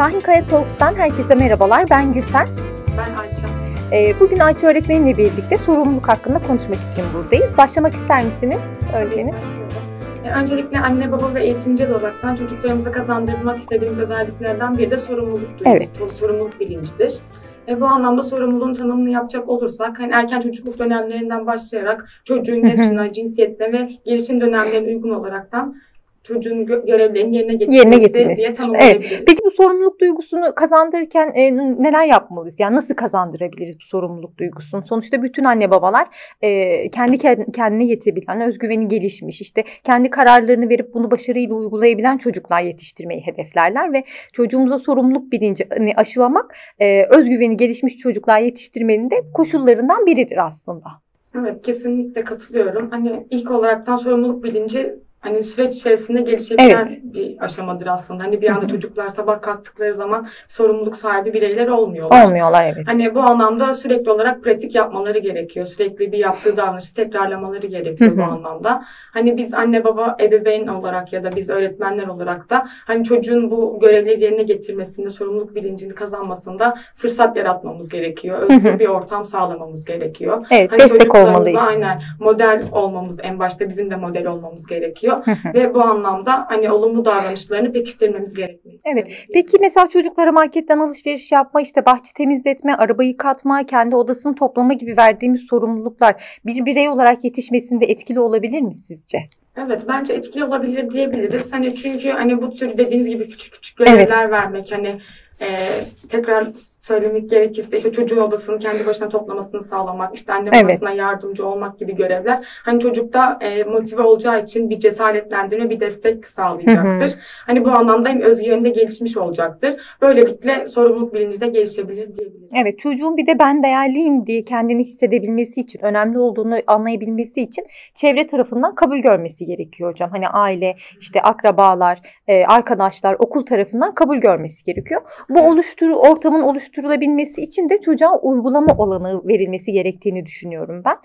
Şahin Kaya Talks'tan herkese merhabalar. Ben Gülten. Ben Ayça. Ee, bugün Ayça öğretmenimle birlikte sorumluluk hakkında konuşmak için buradayız. Başlamak ister misiniz öğretmenim? Ee, öncelikle anne baba ve eğitimci olaraktan çocuklarımıza kazandırmak istediğimiz özelliklerden biri de sorumluluk duygusu, Evet. sorumluluk bilincidir. E, bu anlamda sorumluluğun tanımını yapacak olursak hani erken çocukluk dönemlerinden başlayarak çocuğun yaşına, cinsiyetine ve gelişim dönemlerine uygun olaraktan çocuğun gö- görevlerini yerine getirmesi, Yerine getirmesi. diye tanımlayabiliriz. Peki bu sorumluluk duygusunu kazandırırken e, neler yapmalıyız? Yani nasıl kazandırabiliriz bu sorumluluk duygusunu? Sonuçta bütün anne babalar e, kendi kend- kendine yetebilen, özgüveni gelişmiş, işte kendi kararlarını verip bunu başarıyla uygulayabilen çocuklar yetiştirmeyi hedeflerler ve çocuğumuza sorumluluk bilincini aşılamak e, özgüveni gelişmiş çocuklar yetiştirmenin de koşullarından biridir aslında. Evet kesinlikle katılıyorum. Hani ilk olaraktan sorumluluk bilinci hani süreç içerisinde gelişebilen Evet. bir aşamadır aslında. Hani bir anda çocuklar sabah kalktıkları zaman sorumluluk sahibi bireyler olmuyorlar. Olmuyorlar evet. Hani bu anlamda sürekli olarak pratik yapmaları gerekiyor. Sürekli bir yaptığı davranışı tekrarlamaları gerekiyor bu anlamda. Hani biz anne baba ebeveyn olarak ya da biz öğretmenler olarak da hani çocuğun bu görevleri yerine getirmesinde, sorumluluk bilincini kazanmasında fırsat yaratmamız gerekiyor. Özgür bir ortam sağlamamız gerekiyor. Evet Hani destek olmalıyız. Aynen model olmamız en başta bizim de model olmamız gerekiyor. Hı. Ve bu anlamda hani olumlu davranışlarını pekiştirmemiz gerekiyor. Evet. Peki mesela çocuklara marketten alışveriş yapma, işte bahçe temizletme, araba yıkatma, kendi odasını toplama gibi verdiğimiz sorumluluklar bir birey olarak yetişmesinde etkili olabilir mi sizce? Evet bence etkili olabilir diyebiliriz. Hani çünkü hani bu tür dediğiniz gibi küçük küçük görevler vermek hani e, tekrar söylemek gerekirse işte çocuğun odasını kendi başına toplamasını sağlamak, işte anne Evet. babasına yardımcı olmak gibi görevler hani çocukta e, motive olacağı için bir cesaretlendirme, bir destek sağlayacaktır. Hani bu anlamda hem özgüveni de gelişmiş olacaktır. Böylelikle sorumluluk bilinci de gelişebilir diyebiliriz. Evet çocuğun bir de ben değerliyim diye kendini hissedebilmesi için, önemli olduğunu anlayabilmesi için çevre tarafından kabul görmesi gerekiyor hocam. Hani aile, işte akrabalar, e, arkadaşlar, okul tarafından kabul görmesi gerekiyor. Bu oluşturu ortamın oluşturulabilmesi için de çocuğa uygulama olanağı verilmesi gerektiğini düşünüyorum ben.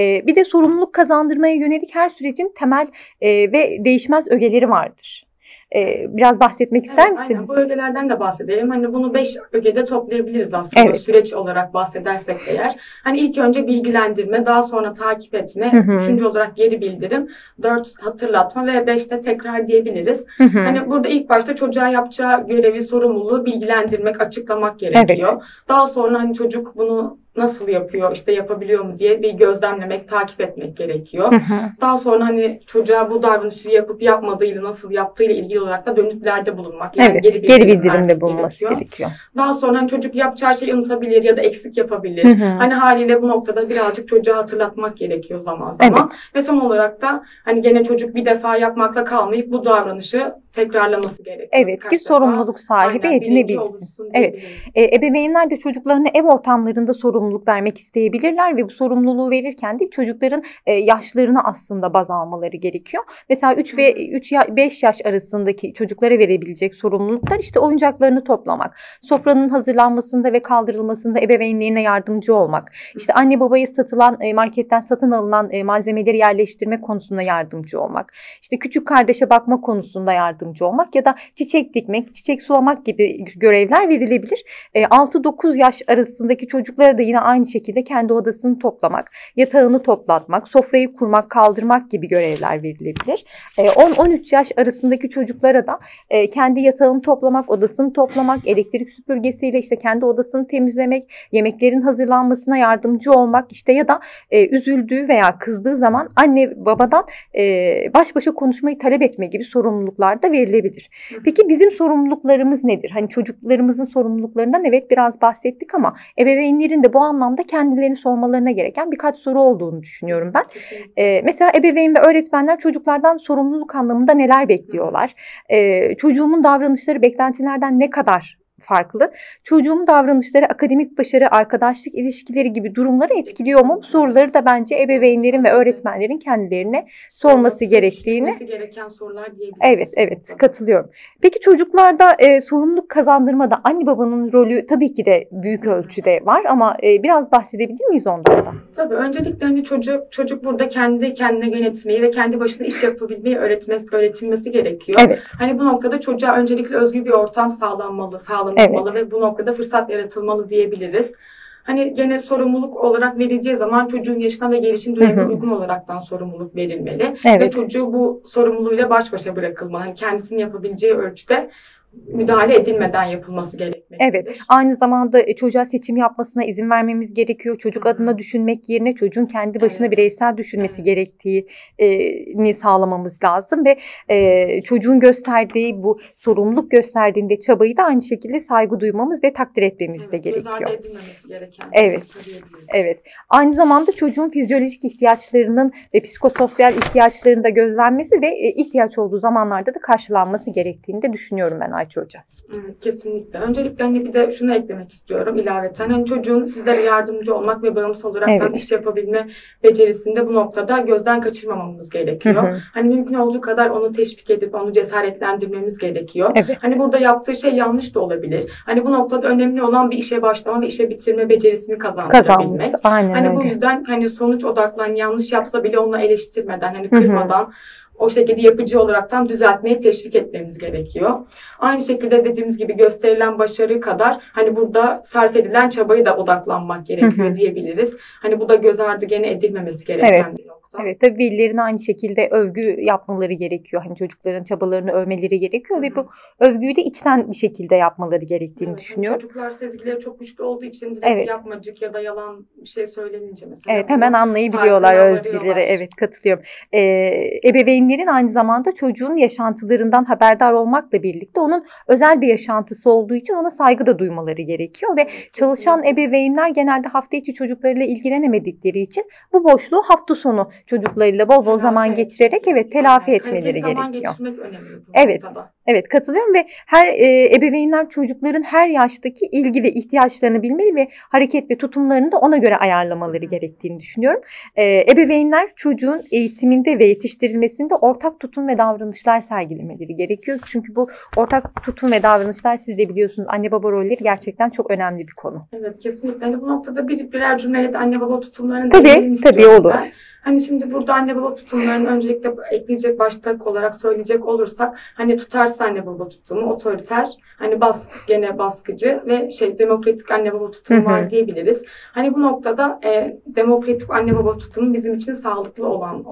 E, bir de sorumluluk kazandırmaya yönelik her sürecin temel e, ve değişmez ögeleri vardır. E, biraz bahsetmek ister Evet, misiniz? Aynen. Bu ögelerden de bahsedelim. Hani bunu beş ögede toplayabiliriz aslında Evet. süreç olarak bahsedersek eğer. Hani ilk önce bilgilendirme, daha sonra takip etme, Hı hı. üçüncü olarak geri bildirim, dört hatırlatma ve beşte tekrar diyebiliriz. Hı hı. Hani burada ilk başta çocuğa yapacağı görevi, sorumluluğu bilgilendirmek, açıklamak gerekiyor. Daha sonra hani çocuk bunu nasıl yapıyor, işte yapabiliyor mu diye bir gözlemlemek, takip etmek gerekiyor. Hı hı. Daha sonra hani çocuğa bu davranışı yapıp yapmadığıyla, nasıl yaptığıyla ilgili olarak da dönütlerde bulunmak. Yani Evet, geri geri bildirim bildirimde bulunması gerekiyor. gerekiyor. Daha sonra hani çocuk yapacağı şeyi unutabilir ya da eksik yapabilir. Hı hı. Hani haliyle bu noktada birazcık çocuğa hatırlatmak gerekiyor zaman zaman. Evet. Ve son olarak da hani gene çocuk bir defa yapmakla kalmayıp bu davranışı tekrarlaması gerekiyor. Evet ki defa. sorumluluk sahibi Aynen, edinebilsin. Evet. E, ebeveynler de çocuklarına ev ortamlarında sorumluluk vermek isteyebilirler ve bu sorumluluğu verirken de çocukların e, yaşlarını aslında baz almaları gerekiyor. Mesela 3 ve 3 5 yaş arasındaki çocuklara verebilecek sorumluluklar işte oyuncaklarını toplamak, sofranın hazırlanmasında ve kaldırılmasında ebeveynlerine yardımcı olmak, işte anne babaya satılan e, marketten satın alınan e, malzemeleri yerleştirme konusunda yardımcı olmak, işte küçük kardeşe bakma konusunda yardımcı olmak ya da çiçek dikmek, çiçek sulamak gibi görevler verilebilir. E, 6-9 yaş arasındaki çocuklara da yine aynı şekilde kendi odasını toplamak, yatağını toplatmak, sofrayı kurmak, kaldırmak gibi görevler verilebilir. E, 10-13 yaş arasındaki çocuklara da e, kendi yatağını toplamak, odasını toplamak, elektrik süpürgesiyle işte kendi odasını temizlemek, yemeklerin hazırlanmasına yardımcı olmak işte ya da e, üzüldüğü veya kızdığı zaman anne babadan e, baş başa konuşmayı talep etme gibi sorumluluklar da verilebilir. Peki bizim sorumluluklarımız nedir? Hani çocuklarımızın sorumluluklarından evet biraz bahsettik ama ebeveynlerin de bu anlamda kendilerini sormalarına gereken birkaç soru olduğunu düşünüyorum ben. Kesinlikle. Ee, mesela ebeveyn ve öğretmenler çocuklardan sorumluluk anlamında neler bekliyorlar? Ee, çocuğumun davranışları beklentilerden ne kadar farklı. Çocuğun davranışları, akademik başarı, arkadaşlık ilişkileri gibi durumları etkiliyor mu? Bu soruları da bence ebeveynlerin ve öğretmenlerin kendilerine sorması gerektiğini. Sorması gereken sorular diyebiliriz. Evet, evet katılıyorum. Peki çocuklarda e, sorumluluk kazandırmada anne babanın rolü tabii ki de büyük ölçüde var ama e, biraz bahsedebilir miyiz ondan da? Tabii öncelikle hani çocuk çocuk burada kendi kendine yönetmeyi ve kendi başına iş yapabilmeyi öğretmesi, öğretilmesi gerekiyor. Evet. Hani bu noktada çocuğa öncelikle özgür bir ortam sağlanmalı, sağlanılmalı Evet. ve bu noktada fırsat yaratılmalı diyebiliriz. Hani gene sorumluluk olarak verileceği zaman çocuğun yaşına ve gelişim dönemine Hı hı. uygun olaraktan sorumluluk verilmeli. Ve Evet. çocuğu bu sorumluluğuyla baş başa bırakılmalı. Hani kendisinin yapabileceği ölçüde müdahale edilmeden yapılması gerekmektedir. Evet. Aynı zamanda e, çocuğa seçim yapmasına izin vermemiz gerekiyor. Çocuk Hı hı. adına düşünmek yerine çocuğun kendi başına Evet. bireysel düşünmesi Evet. gerektiğini sağlamamız lazım ve e, çocuğun gösterdiği bu sorumluluk gösterdiğinde çabayı da aynı şekilde saygı duymamız ve takdir etmemiz de Evet, göz ardı gerekiyor. edilmemesi gereken. Evet. diyebiliriz. Evet. Aynı zamanda çocuğun fizyolojik ihtiyaçlarının ve psikososyal ihtiyaçlarının da gözlenmesi ve e, ihtiyaç olduğu zamanlarda da karşılanması gerektiğini de düşünüyorum ben Ayça Hoca. Evet, kesinlikle. Öncelikle hani bir de şunu eklemek istiyorum ilaveten. Hani çocuğun sizlere yardımcı olmak ve bağımsız olarak Evet. iş yapabilme becerisinde bu noktada gözden kaçırmamamız gerekiyor. Hı hı. Hani mümkün olduğu kadar onu teşvik edip onu cesaretlendirmemiz gerekiyor. Evet. Hani burada yaptığı şey yanlış da olabilir. Hani bu noktada önemli olan bir işe başlama ve işe bitirme becerisini kazandırabilmek. Kazanması. Aynen Hani bu öyle. yüzden hani sonuç odaklı hani yanlış yapsa bile onu eleştirmeden hani Hı hı. O şekilde yapıcı olaraktan düzeltmeye teşvik etmemiz gerekiyor. Aynı şekilde dediğimiz gibi gösterilen başarı kadar hani burada sarf edilen çabayı da odaklanmak gerekiyor Hı hı. diyebiliriz. Hani bu da göz ardı gene edilmemesi gereken Evet. bir nokta. Evet tabii velilerin aynı şekilde övgü yapmaları gerekiyor. Hani çocukların çabalarını övmeleri gerekiyor ve Hı hı. bu övgüyü de içten bir şekilde yapmaları gerektiğini Evet, düşünüyorum. Çocuklar sezgileri çok güçlü olduğu için direkt Evet. yapmacık ya da yalan bir şey söylenince mesela. Evet hemen anlayabiliyorlar özgürleri. Evet katılıyorum. Ee, ebeveynlerin aynı zamanda çocuğun yaşantılarından haberdar olmakla birlikte onun özel bir yaşantısı olduğu için ona saygı da duymaları gerekiyor ve Çalışan ebeveynler genelde hafta içi çocuklarıyla ilgilenemedikleri için bu boşluğu hafta sonu çocuklarıyla bol bol Telafi zaman geçirerek evet gerekiyor. telafi Aynen. etmeleri Kaliteli zaman gerekiyor. geçirmek önemli Evet. noktada. Evet katılıyorum ve her e, ebeveynler çocukların her yaştaki ilgi ve ihtiyaçlarını bilmeli ve hareket ve tutumlarını da ona göre ayarlamaları gerektiğini düşünüyorum. E, ebeveynler çocuğun eğitiminde ve yetiştirilmesinde ortak tutum ve davranışlar sergilemeleri gerekiyor. Çünkü bu ortak tutum ve davranışlar siz de biliyorsunuz anne baba rolleri gerçekten çok önemli bir konu. Evet kesinlikle. Hani bu noktada bir, birer cümleyle de anne baba tutumlarını Tabii, tabii, olur. ben. Hani şimdi burada anne baba tutumlarını öncelikle ekleyecek başlık olarak söyleyecek olursak hani tutarsız anne baba tutumu, otoriter, hani baskı, gene baskıcı ve şey demokratik anne baba tutumu var diyebiliriz. Hani bu noktada e, demokratik anne baba tutumu bizim için sağlıklı olan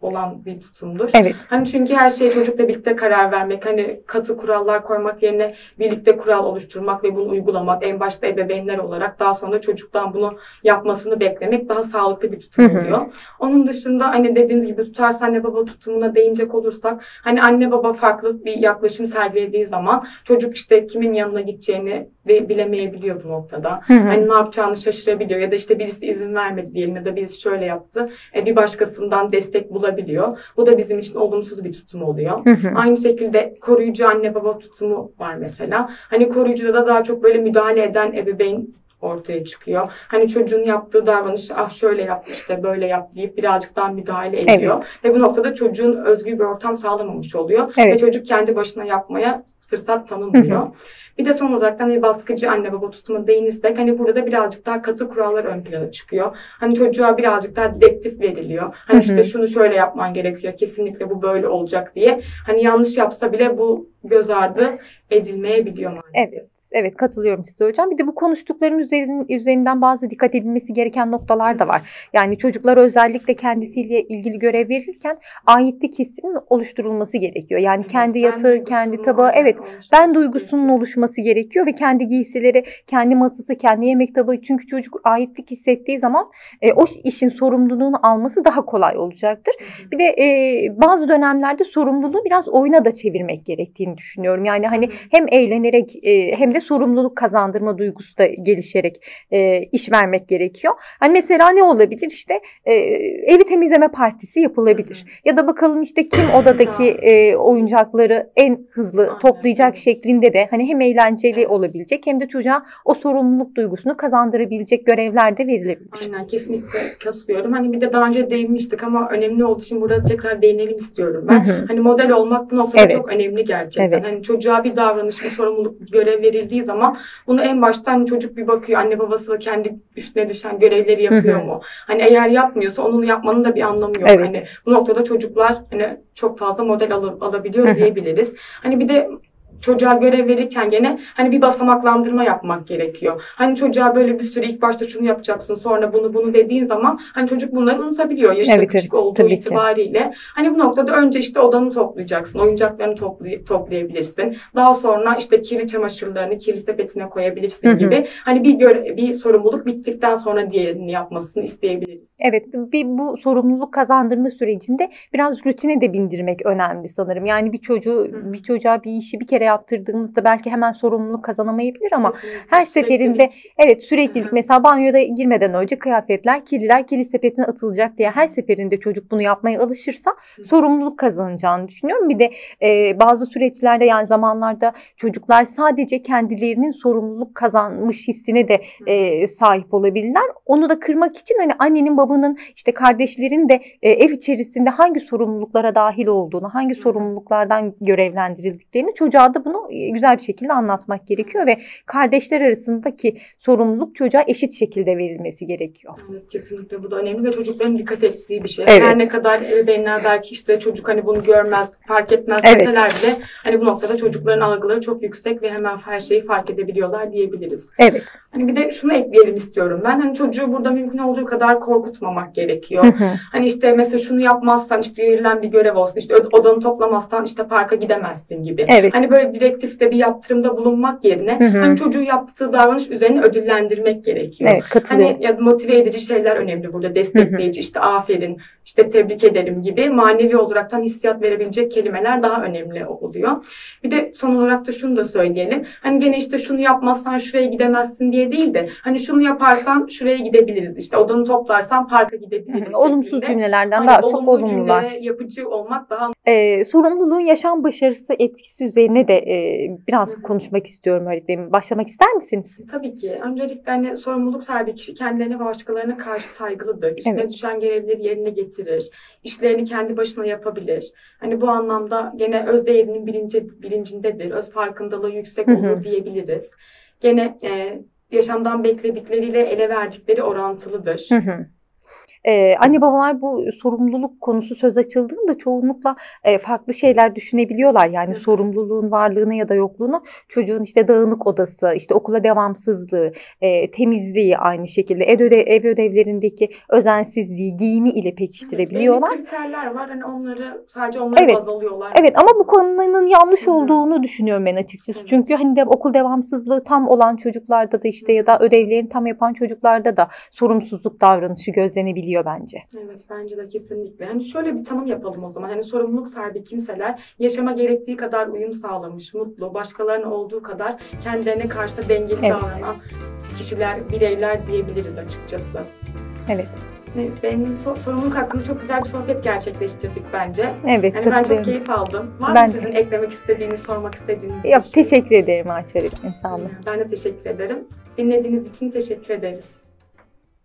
olan bir tutumdur. Evet. Hani çünkü her şeye çocukla birlikte karar vermek, hani katı kurallar koymak yerine birlikte kural oluşturmak ve bunu uygulamak en başta ebeveynler olarak daha sonra çocuktan bunu yapmasını beklemek daha sağlıklı bir tutum Hı hı. oluyor. Onun dışında hani dediğiniz gibi tutarsa anne baba tutumuna değinecek olursak hani anne baba farklı bir yaklaşım sergilediği zaman çocuk işte kimin yanına gideceğini de bilemeyebiliyor bu noktada. Hı hı. Hani ne yapacağını şaşırabiliyor ya da işte birisi izin vermedi diyelim ya da birisi şöyle yaptı. E, bir başkasından destek bulabiliyor. Bu da bizim için olumsuz bir tutum oluyor. Hı hı. Aynı şekilde koruyucu anne baba tutumu var mesela. Hani koruyucuda da daha çok böyle müdahale eden ebeveyn ortaya çıkıyor. Hani çocuğun yaptığı davranış ah şöyle yap işte böyle yap deyip birazcık daha müdahale ediyor. Ve bu noktada çocuğun özgür bir ortam sağlamamış oluyor. Ve Evet. çocuk kendi başına yapmaya fırsat tanınmıyor. Bir de son olarak hani baskıcı anne baba tutumuna değinirsek hani burada da birazcık daha katı kurallar ön plana çıkıyor. Hani çocuğa birazcık daha dedektif veriliyor. Hani Hı hı. işte şunu şöyle yapman gerekiyor. Kesinlikle bu böyle olacak diye. Hani yanlış yapsa bile bu göz ardı edilmeyebiliyor maalesef. Evet, evet katılıyorum size hocam. Bir de bu konuştukların üzerin- üzerinden bazı dikkat edilmesi gereken noktalar da var. Yani çocuklar özellikle kendisiyle ilgili görev verirken aitlik hissinin oluşturulması gerekiyor. Yani Evet, kendi yatağı, kendi tabağı, evet ben duygusunun oluşması gerekiyor ve kendi giysileri, kendi masası, kendi yemek tabağı. Çünkü çocuk aitlik hissettiği zaman e, o işin sorumluluğunu alması daha kolay olacaktır. Bir de e, bazı dönemlerde sorumluluğu biraz oyuna da çevirmek gerektiğini düşünüyorum. Yani hani hem eğlenerek e, hem de sorumluluk kazandırma duygusu da gelişerek e, iş vermek gerekiyor. Hani mesela ne olabilir işte e, evi temizleme partisi yapılabilir. Ya da bakalım işte kim odadaki oyuncakları en hızlı toplayacak şeklinde de hani hem eğlenceli olabilecek hem de çocuğa o sorumluluk duygusunu kazandırabilecek görevler de verilebilir. Aynen kesinlikle katılıyorum. Hani bir de daha önce değinmiştik ama önemli olduğu için burada tekrar değinelim istiyorum ben. Hı hı. Hani model olmak bu noktada Evet. çok önemli gerçekten. Evet. Hani çocuğa bir davranış, bir sorumluluk, bir görev verildiği zaman bunu en baştan çocuk bir bakıyor. Anne babası kendi üstüne düşen görevleri yapıyor Hı hı. mu? Hani eğer yapmıyorsa onun yapmanın da bir anlamı yok. Evet. Hani bu noktada çocuklar hani çok fazla model al- alabiliyor Hı hı. diyebiliriz. Hani bir de çocuğa görev verirken gene hani bir basamaklandırma yapmak gerekiyor. Hani çocuğa böyle bir sürü ilk başta şunu yapacaksın sonra bunu bunu dediğin zaman hani çocuk bunları unutabiliyor. Yaşı da Evet, küçük evet, olduğu tabii ki. itibariyle. Hani bu noktada önce işte odanı toplayacaksın. Oyuncaklarını toplay- toplayabilirsin. Daha sonra işte kirli çamaşırlarını kirli sepetine koyabilirsin Hı hı. gibi. Hani bir göre- bir sorumluluk bittikten sonra diğerini yapmasını isteyebiliriz. Evet, bir bu sorumluluk kazandırma sürecinde biraz rutine de bindirmek önemli sanırım. Yani bir çocuğu Hı. bir çocuğa bir işi bir kere yaptırdığınızda belki hemen sorumluluk kazanamayabilir ama Kesinlikle. her seferinde evet süreklilik mesela banyoda girmeden önce kıyafetler kirliler kirli sepetine atılacak diye her seferinde çocuk bunu yapmaya alışırsa sorumluluk kazanacağını düşünüyorum. Bir de e, bazı süreçlerde yani zamanlarda çocuklar sadece kendilerinin sorumluluk kazanmış hissine de e, sahip olabilirler. Onu da kırmak için hani annenin babanın işte kardeşlerin de e, ev içerisinde hangi sorumluluklara dahil olduğunu, hangi sorumluluklardan görevlendirildiklerini çocuğa da bunu e, güzel bir şekilde anlatmak gerekiyor ve kardeşler arasındaki sorumluluk çocuğa eşit şekilde verilmesi gerekiyor. Evet, kesinlikle bu da önemli ve çocukların dikkat ettiği bir şey. Evet. Her ne kadar ebeveynler belki işte çocuk hani bunu görmez, fark etmez Evet. deseler bile hani bu noktada çocukların algıları çok yüksek ve hemen her şeyi fark edebiliyorlar diyebiliriz. Evet. Hani bir de şunu ekleyelim istiyorum ben. Hani çocuğu burada mümkün olduğu kadar korkutmamak gerekiyor. Hı hı. Hani işte mesela şunu yapmazsan işte verilen bir görev olsun. işte odanı toplamazsan işte parka gidemezsin gibi. Evet. Hani böyle direktifte bir yaptırımda bulunmak yerine Hı hı. hani çocuğu yaptığı davranış üzerine ödüllendirmek gerekiyor. Evet katılıyorum. Hani ya motive edici şeyler önemli burada. Destekleyici işte aferin, işte tebrik ederim gibi manevi olaraktan hissiyat verebilecek kelimeler daha önemli oluyor. Bir de son olarak da şunu da söyleyelim. Hani gene işte şunu yapmazsan şuraya gidemezsin diye değil de hani şunu yaparsan şuraya gidebiliriz. İşte odanı toplarsan parka gidebiliriz. hı. Olumsuz şeklinde. cümlelerden Hani daha çok olumlu olumlular. cümlelere yapıcı olmak daha Ee, sorumluluğun yaşam başarısı etkisi üzerine de e, biraz Hı hı. konuşmak istiyorum öğretmenim. Başlamak ister misiniz? Tabii ki. Öncelikle hani sorumluluk sahibi kişi kendilerine ve başkalarına karşı saygılıdır. Üstüne Evet. düşen görevleri yerine getirir. İşlerini kendi başına yapabilir. Hani bu anlamda gene öz değerinin bilinci, bilincindedir. Öz farkındalığı yüksek Hı hı. olur diyebiliriz. Gene e, yaşamdan bekledikleriyle ele verdikleri orantılıdır. Hı hı. Ee, anne babalar bu sorumluluk konusu söz açıldığında çoğunlukla e, farklı şeyler düşünebiliyorlar. Yani Hı sorumluluğun varlığını ya da yokluğunu çocuğun işte dağınık odası, işte okula devamsızlığı, e, temizliği aynı şekilde ev, öde- ev ödevlerindeki özensizliği, giyimi ile pekiştirebiliyorlar. Belli kriterler var. Hani onları sadece onları Evet. baz alıyorlar. Evet ama bu aslında. konunun yanlış hı. olduğunu düşünüyorum ben açıkçası. Evet. Çünkü hani de okul devamsızlığı tam olan çocuklarda da işte ya da ödevlerini tam yapan çocuklarda da sorumsuzluk davranışı gözlenebiliyor bence. Evet bence de kesinlikle. Hani şöyle bir tanım yapalım o zaman. Hani sorumluluk sahibi kimseler yaşama gerektiği kadar uyum sağlamış, mutlu, başkalarına olduğu kadar kendilerine karşı da dengeli Evet. davranan kişiler, bireyler diyebiliriz açıkçası. Evet. Benim so- sorumluluk hakkında çok güzel bir sohbet gerçekleştirdik bence. Evet Hani ben çok keyif aldım. Var Ben mı sizin eklemek istediğiniz, sormak istediğiniz Yok bir şey? teşekkür ederim öğretmenim sağ olun. Ben de teşekkür ederim. Dinlediğiniz için teşekkür ederiz.